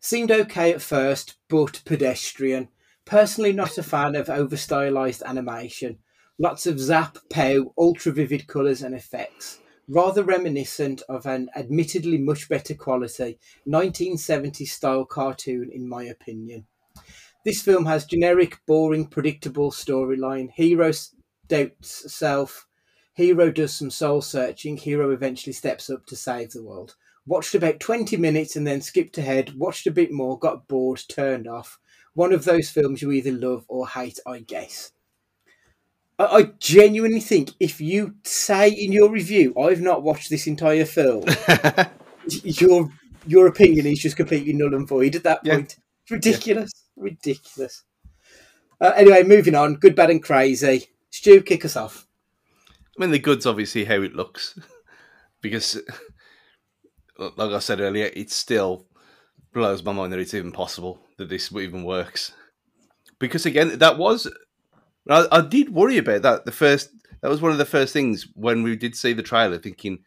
seemed okay at first, but pedestrian. Personally, not a fan of over stylized animation. Lots of zap, pow, ultra vivid colours and effects. Rather reminiscent of an admittedly much better quality 1970s style cartoon, in my opinion. This film has generic, boring, predictable storyline. Hero doubts self. Hero does some soul searching. Hero eventually steps up to save the world. Watched about 20 minutes and then skipped ahead. Watched a bit more, got bored, turned off. One of those films you either love or hate, I guess. I, I genuinely think if you say in your review, I've not watched this entire film, your your opinion is just completely null and void at that point. It's ridiculous. Ridiculous. Uh, anyway, moving on. Good, bad, and crazy. Stu, kick us off. I mean, the good's obviously how it looks, because, like I said earlier, it's still blows my mind that it's even possible that this even works. Because again, that was I, I did worry about that. The first that was one of the first things when we did see the trailer, thinking,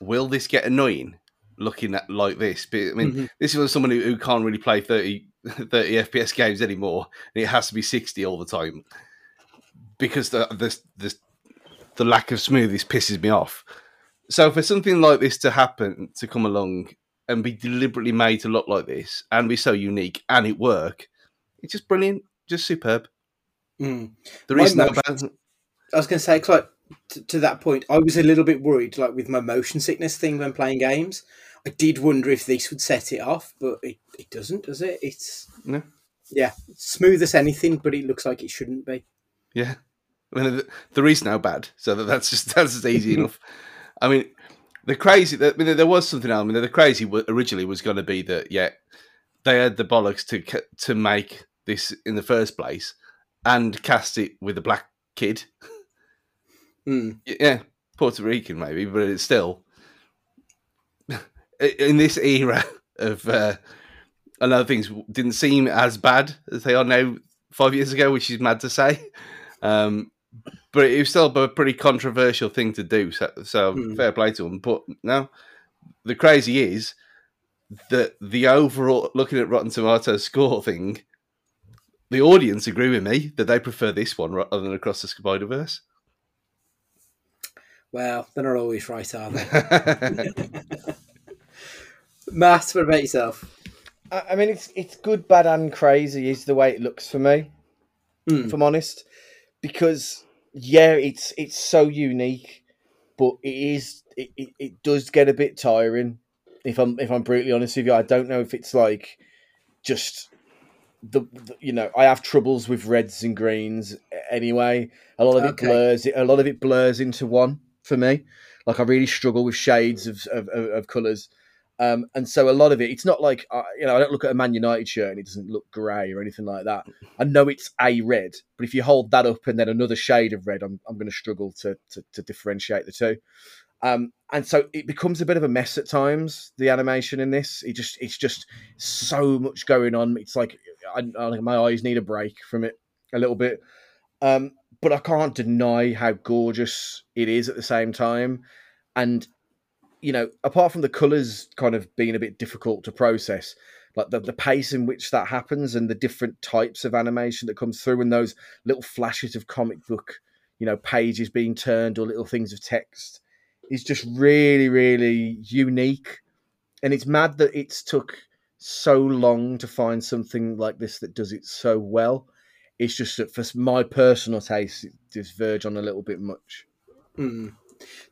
will this get annoying? Looking at like this, but I mean, Mhm. this was someone who, who can't really play 30, 30 FPS games anymore, and it has to be sixty all the time because the the the, the lack of smoothness pisses me off. So for something like this to happen, to come along and be deliberately made to look like this and be so unique and it work, it's just brilliant, just superb. Mm. There is no bad. I was going to say, 'cause, like, to, to that point, I was a little bit worried, like with my motion sickness thing when playing games. I did wonder if this would set it off, but it, it doesn't, does it? It's No. Yeah, smooth as anything, but it looks like it shouldn't be. Yeah, I mean, there is no bad, so that's just that's just easy enough. I mean, the crazy. I mean, there was something else. I mean, the crazy originally was going to be that yeah, they had the bollocks to to make this in the first place and cast it with a black kid. Mm. Yeah, Puerto Rican maybe, but it's still in this era of uh, a lot of things didn't seem as bad as they are now five years ago, which is mad to say. Um, but it was still a pretty controversial thing to do. So, so mm. fair play to him. But now the crazy is that the overall looking at Rotten Tomatoes score thing, the audience agree with me that they prefer this one rather than Across the Spider Verse. Well, they're not always right, are they? Matt, what about yourself? I mean, it's it's good, bad, and crazy is the way it looks for me. Mm. If I'm honest, because yeah, it's it's so unique, but it is it, it, it does get a bit tiring. If I'm if I'm brutally honest with you, I don't know if it's like just the, the, you know I have troubles with reds and greens anyway. A lot of okay. it blurs. A lot of it blurs into one for me. Like I really struggle with shades of of, of, of colors. Um, and so a lot of it, it's not like uh, you know I don't look at a Man United shirt and it doesn't look grey or anything like that. I know it's a red, but if you hold that up and then another shade of red, I'm I'm going to struggle to, to differentiate the two. Um, and so it becomes a bit of a mess at times. The animation in this, it just it's just so much going on. It's like I, I, my eyes need a break from it a little bit. Um, but I can't deny how gorgeous it is at the same time. And you know, apart from the colors kind of being a bit difficult to process, like the, the pace in which that happens and the different types of animation that comes through and those little flashes of comic book, you know, pages being turned or little things of text is just really, really unique. And it's mad that it's took so long to find something like this that does it so well. It's just that for my personal taste, it does verge on a little bit much. Mm.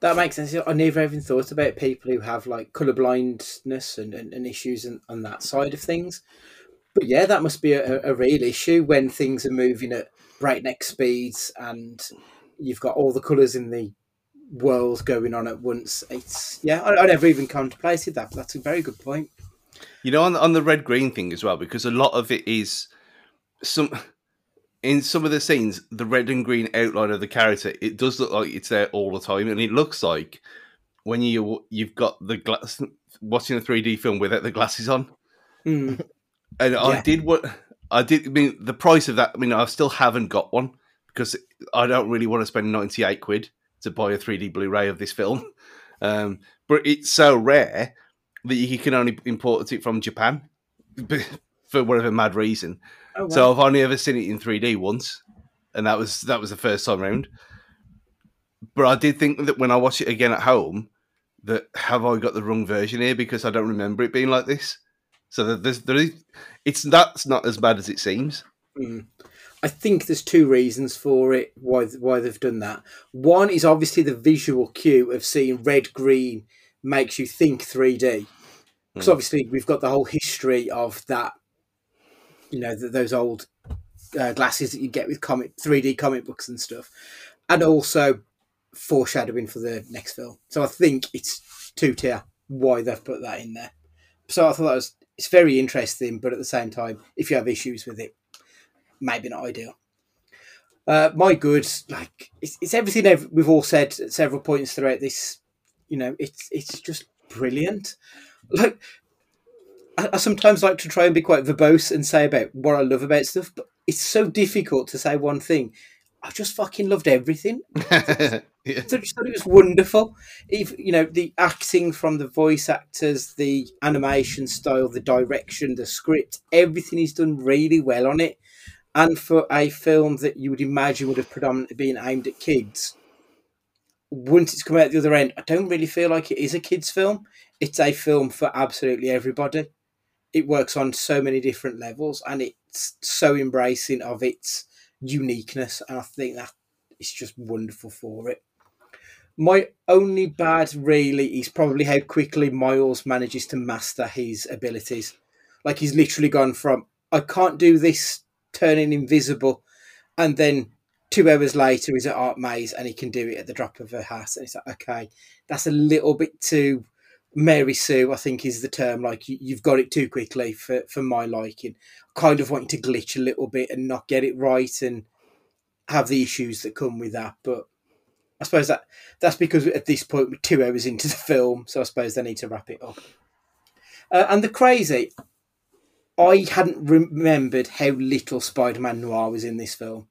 That makes sense. I never even thought about people who have like colour blindness and, and, and issues on, on that side of things. But yeah, that must be a, a real issue when things are moving at breakneck speeds and you've got all the colours in the world going on at once. It's yeah, I, I never even contemplated that. That's a very good point. You know, on on the red green thing as well, because a lot of it is some in some of the scenes, the red and green outline of the character, it does look like it's there all the time, and it looks like when you you've got the glass watching a 3D film without the glasses on. Mm. And yeah. I did what I did. I mean, the price of that. I mean, I still haven't got one because I don't really want to spend 98 quid to buy a 3D Blu-ray of this film. Um, but it's so rare that you can only import it from Japan for whatever mad reason. Oh, wow. So I've only ever seen it in 3D once, and that was that was the first time round. But I did think that when I watch it again at home, that have I got the wrong version here because I don't remember it being like this. So there's there is it's that's not as bad as it seems. Mm. I think there's two reasons for it why why they've done that. One is obviously the visual cue of seeing red green makes you think 3D. Because mm. obviously we've got the whole history of that you know the, those old uh, glasses that you get with comic 3D comic books and stuff, and also foreshadowing for the next film. So I think it's two tier why they've put that in there. So I thought that was it's very interesting, but at the same time, if you have issues with it, maybe not ideal. Uh, my good, like it's, it's everything we've all said at several points throughout this. You know, it's it's just brilliant. Like I, sometimes like to try and be quite verbose and say about what I love about stuff, but it's so difficult to say one thing. I just fucking loved everything. yeah. I just thought it was wonderful. If you know the acting from the voice actors, the animation style, the direction, the script, everything is done really well on it. And for a film that you would imagine would have predominantly been aimed at kids, once it's come out the other end, I don't really feel like it is a kids' film. It's a film for absolutely everybody it works on so many different levels and it's so embracing of its uniqueness and I think that it's just wonderful for it. My only bad really is probably how quickly Miles manages to master his abilities. Like he's literally gone from I can't do this turning invisible, and then two hours later he's at Aunt May's and he can do it at the drop of a hat, and it's like okay, that's a little bit too Mary Sue. I think is the term. Like you, you've got it too quickly for for my liking. Kind of wanting to glitch a little bit and not get it right and have the issues that come with that, but. I suppose that that's because at this point we're two hours into the film, so I suppose they need to wrap it up. Uh, and the crazy, I hadn't remembered how little Spider-Man Noir was in this film.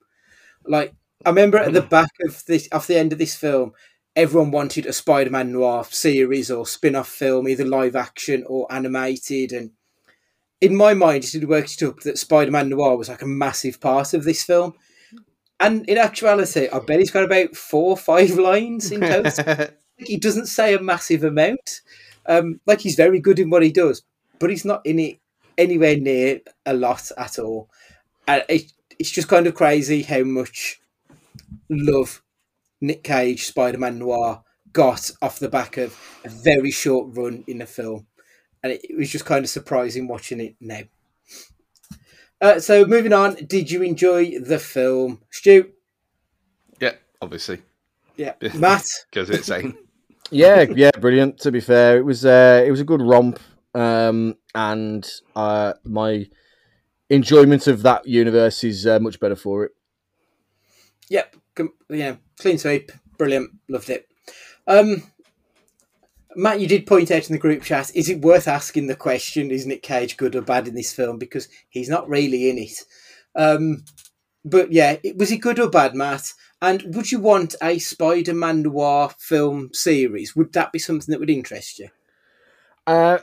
Like I remember at the back of this, off the end of this film, everyone wanted a Spider-Man Noir series or spin-off film, either live action or animated. And in my mind, it had worked it up that Spider-Man Noir was like a massive part of this film. And in actuality, I bet he's got about four or five lines in total. he doesn't say a massive amount. Um, like he's very good in what he does, but he's not in it anywhere near a lot at all. And it, it's just kind of crazy how much love Nick Cage Spider Man Noir got off the back of a very short run in the film. And it, it was just kind of surprising watching it now. Uh, so moving on, did you enjoy the film, Stu? Yeah, obviously. Yeah, Matt goes without saying. yeah, yeah, brilliant. To be fair, it was uh, it was a good romp, um, and uh, my enjoyment of that universe is uh, much better for it. Yep, com- yeah, clean sweep, brilliant, loved it. Um, Matt, you did point out in the group chat, is it worth asking the question, is Nick Cage good or bad in this film? Because he's not really in it. Um, but yeah, was he good or bad, Matt? And would you want a Spider Man noir film series? Would that be something that would interest you? Uh,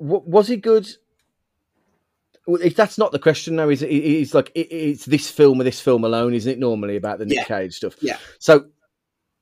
was he good? If that's not the question, though, is it? It's like it's this film or this film alone, isn't it? Normally about the Nick Yeah. Cage stuff. Yeah. So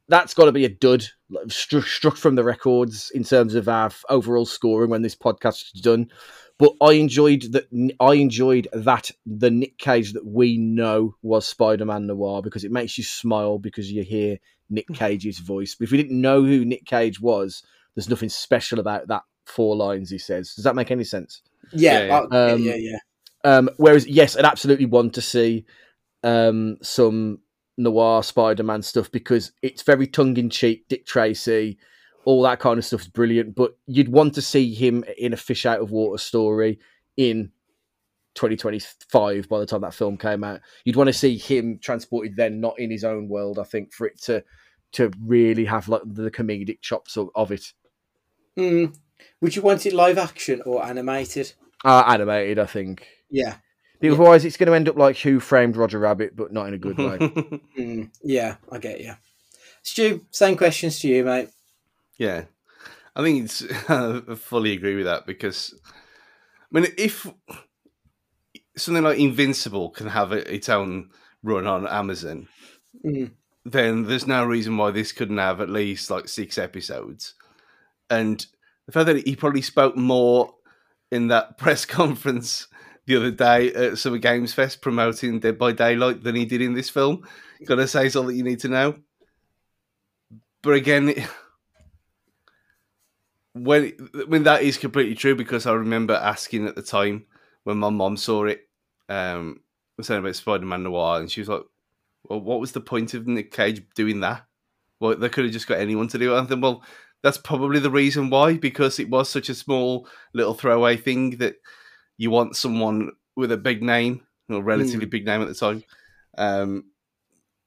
that's got to be a dud, like, struck, struck from the records in terms of our overall scoring when this podcast is done. But I enjoyed that. I enjoyed that the Nick Cage that we know was Spider-Man Noir because it makes you smile because you hear Nick Cage's voice. But if we didn't know who Nick Cage was, there's nothing special about that four lines he says. Does that make any sense? Yeah, Yeah, yeah. I- yeah, Um, yeah, yeah. Um, whereas, yes, I'd absolutely want to see um, some noir Spider-Man stuff because it's very tongue-in-cheek. Dick Tracy, all that kind of stuff is brilliant. But you'd want to see him in a fish out of water story in 2025 by the time that film came out. You'd want to see him transported then, not in his own world. I think for it to to really have like the comedic chops of, of it. Mm. Would you want it live action or animated? Uh, animated, I think. Yeah. Because Otherwise, it's going to end up like Who Framed Roger Rabbit, but not in a good way. Mm. Yeah, I get you. Stu, same questions to you, mate. Yeah, I think it's I fully agree with that because I mean, if something like Invincible can have it, its own run on Amazon, Mm. then there's no reason why this couldn't have at least like six episodes. And the fact that he probably spoke more in that press conference the other day at Summer Games Fest promoting Dead by Daylight than he did in this film, gotta say is all that you need to know. But again, when when that is completely true because I remember asking at the time when my mom saw it, um, was saying about Spider Man Noir, and she was like, "Well, what was the point of Nick Cage doing that? Well, they could have just got anyone to do it." I think, well, that's probably the reason why because it was such a small little throwaway thing that you want someone with a big name or relatively big name at the time, um,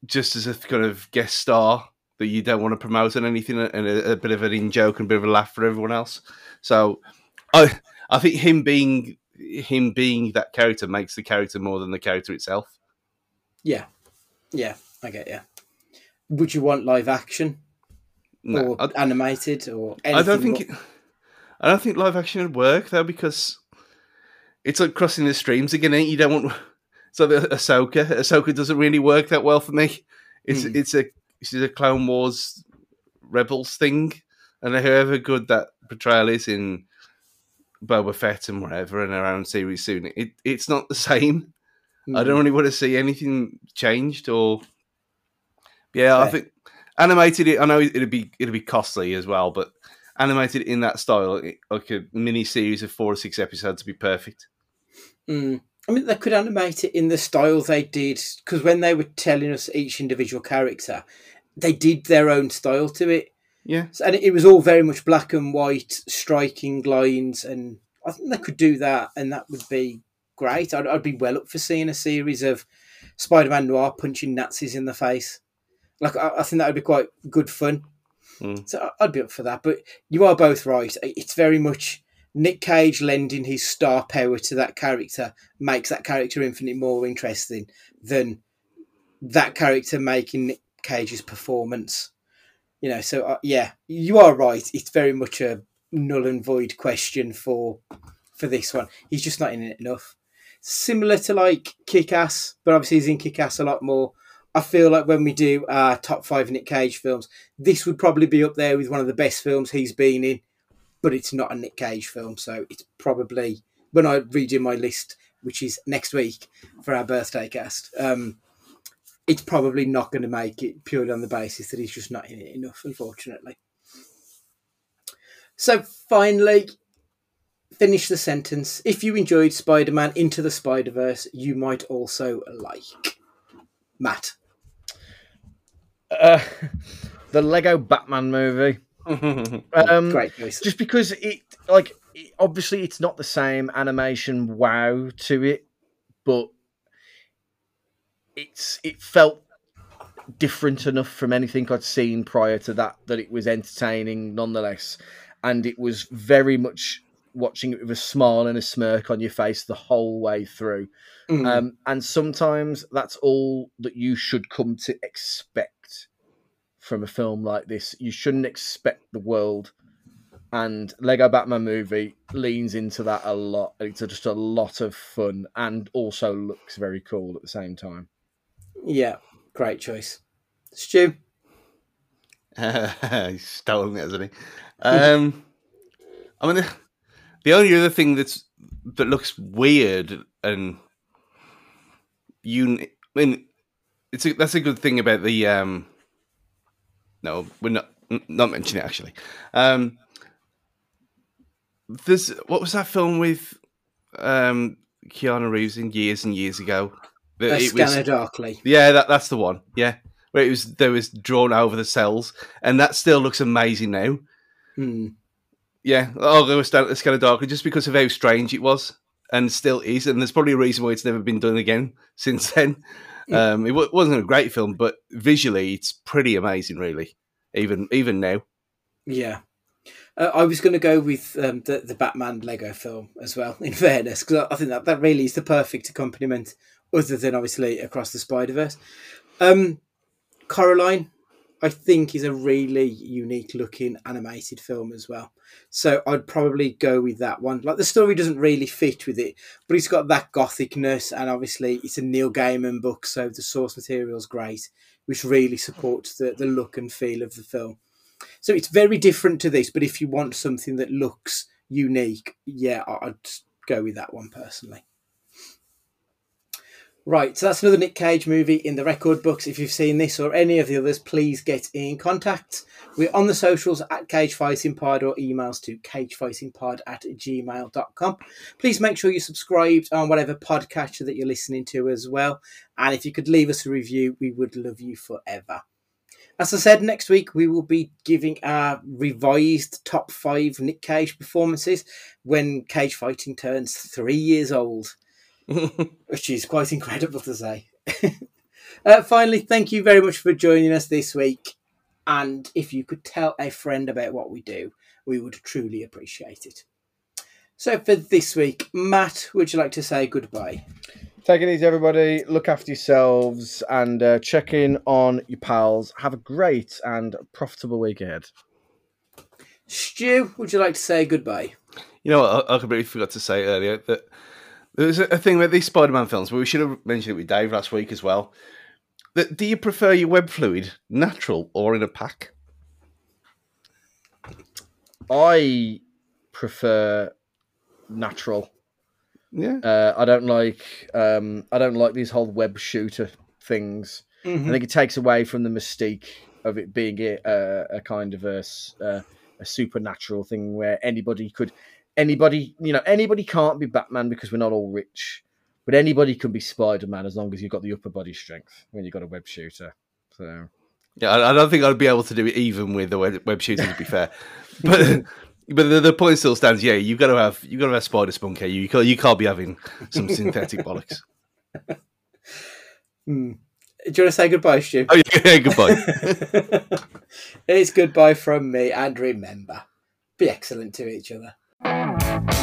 just as a kind of guest star that you don't want to promote and anything, and a, a bit of an in joke and a bit of a laugh for everyone else. So, I I think him being him being that character makes the character more than the character itself. Yeah. Yeah, I get you. Would you want live action No, or I, animated or anything? I don't think it, I don't think live action would work though because it's like crossing the streams again. You don't want so the Ahsoka. Ahsoka doesn't really work that well for me. It's Hmm. it's a it's a Clone Wars Rebels thing, and however good that portrayal is in Boba Fett and whatever and our own series soon, it it's not the same. I Mm. don't really want to see anything changed or yeah, I think animated it. I know it'd be it'd be costly as well, but animated in that style, like a mini series of four or six episodes, would be perfect. Mm. I mean, they could animate it in the style they did because when they were telling us each individual character, they did their own style to it. Yeah. And it was all very much black and white, striking lines, and I think they could do that, and that would be great. I'd, I'd be well up for seeing a series of Spider-Man Noir punching Nazis in the face. Like I, I think that would be quite good fun. Mm. So I'd be up for that. But you are both right. It's very much Nick Cage lending his star power to that character makes that character infinitely more interesting than that character making Nick Cage's performance. You know, so uh, yeah, you are right. It's very much a null and void question for for this one. He's just not in it enough. Similar to like Kick Ass, but obviously he's in Kick Ass a lot more. I feel like when we do our top five Nick Cage films, this would probably be up there with one of the best films he's been in, but it's not a Nick Cage film, so it's probably when I redo my list, which is next week for our birthday cast. Um, it's probably not going to make it purely on the basis that he's just not in it enough, unfortunately. So finally, finish the sentence. If you enjoyed Spider Man Into the Spider Verse, you might also like. Matt. Uh, the Lego Batman movie. Um, Great choice. just because it like it, obviously it's not the same animation wow to it but it's it felt different enough from anything i'd seen prior to that that it was entertaining nonetheless and it was very much watching it with a smile and a smirk on your face the whole way through Mm. um, and sometimes that's all that you should come to expect from a film like this. You shouldn't expect the world. And Lego Batman movie leans into that a lot. It's just a lot of fun and also looks very cool at the same time. yeah, great choice. Stu. He's stolen it, hasn't he? Um, I mean, the, the only other thing that's that looks weird and you, I mean, it's a, that's a good thing about the. Um, no, we're not not mentioning it actually. Um, there's what was that film with um, Keanu Reeves in years and years ago? Uh, It was- Scanner Darkly. yeah, that, that's the one. Yeah, where it was there was drawn over the cells, and that still looks amazing now. Hmm. Yeah, oh, down it's kind of darker just because of how strange it was, and still is. And there's probably a reason why it's never been done again since then. Um, it wa- wasn't a great film, but visually, it's pretty amazing, really. Even even now. Yeah. Uh, I was going to go with um, the, the Batman Lego film as well, in fairness, because I think that, that really is the perfect accompaniment, other than obviously Across the Spider Verse. Um, Coraline, I think, is a really unique looking animated film as well. So I'd probably go with that one. Like the story doesn't really fit with it, but it's got that gothicness, and obviously it's a Neil Gaiman book, so the source material is great, which really supports the, the look and feel of the film. So it's very different to this, but if you want something that looks unique, yeah, I'd go with that one personally. Right, so that's another Nick Cage movie in the record books. If you've seen this or any of the others, please get in contact. We're on the socials at Cage Fighting Pod or emails to cagefightingpod at gmail.com. Please make sure you're subscribed on whatever podcatcher that you're listening to as well. And if you could leave us a review, we would love you forever. As I said, next week we will be giving our revised top five Nick Cage performances when Cage Fighting turns three years old, which is quite incredible to say. uh, finally, thank you very much for joining us this week. And if you could tell a friend about what we do, we would truly appreciate it. So for this week, Matt, would you like to say goodbye? Take it easy, everybody. Look after yourselves and uh, check in on your pals. Have a great and profitable week ahead. Stu, would you like to say goodbye? You know, what, I, I completely forgot to say earlier that there's a, a thing with these Spider-Man films, but we should have mentioned it with Dave last week as well. That do you prefer your web fluid natural or in a pack? I prefer natural. Yeah, Uh, I don't like um, I don't like these whole web shooter things. I think it takes away from the mystique of it being a, a, kind of a, uh, a supernatural thing where anybody could anybody you know anybody can't be Batman because we're not all rich. But anybody can be Spider Man as long as you've got the upper body strength when you've got a web shooter. So Yeah, I, don't think I'd be able to do it even with the web, web shooter. To be fair, but but the, the point still stands. Yeah, you've got to have you've got to have spider spunk here. You can't you can't be having some synthetic bollocks. Hmm. Do you want to say goodbye, Stu? Oh yeah, goodbye. it's goodbye from me, and remember, be excellent to each other. Thank you.